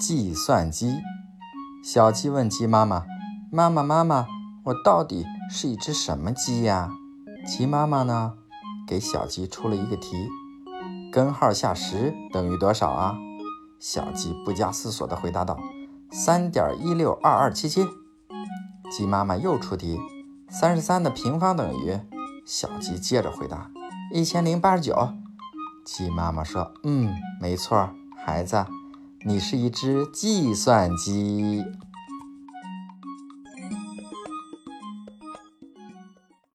计算机。小鸡问鸡妈妈：“妈妈，妈妈，我到底是一只什么鸡呀？”鸡妈妈呢，给小鸡出了一个题：根号下十等于多少啊？小鸡不加思索地回答道：“三点一六二二七七。”鸡妈妈又出题：三十三的平方等于？小鸡接着回答：一千零八十九。鸡妈妈说：“嗯，没错，孩子，你是一只计算机。”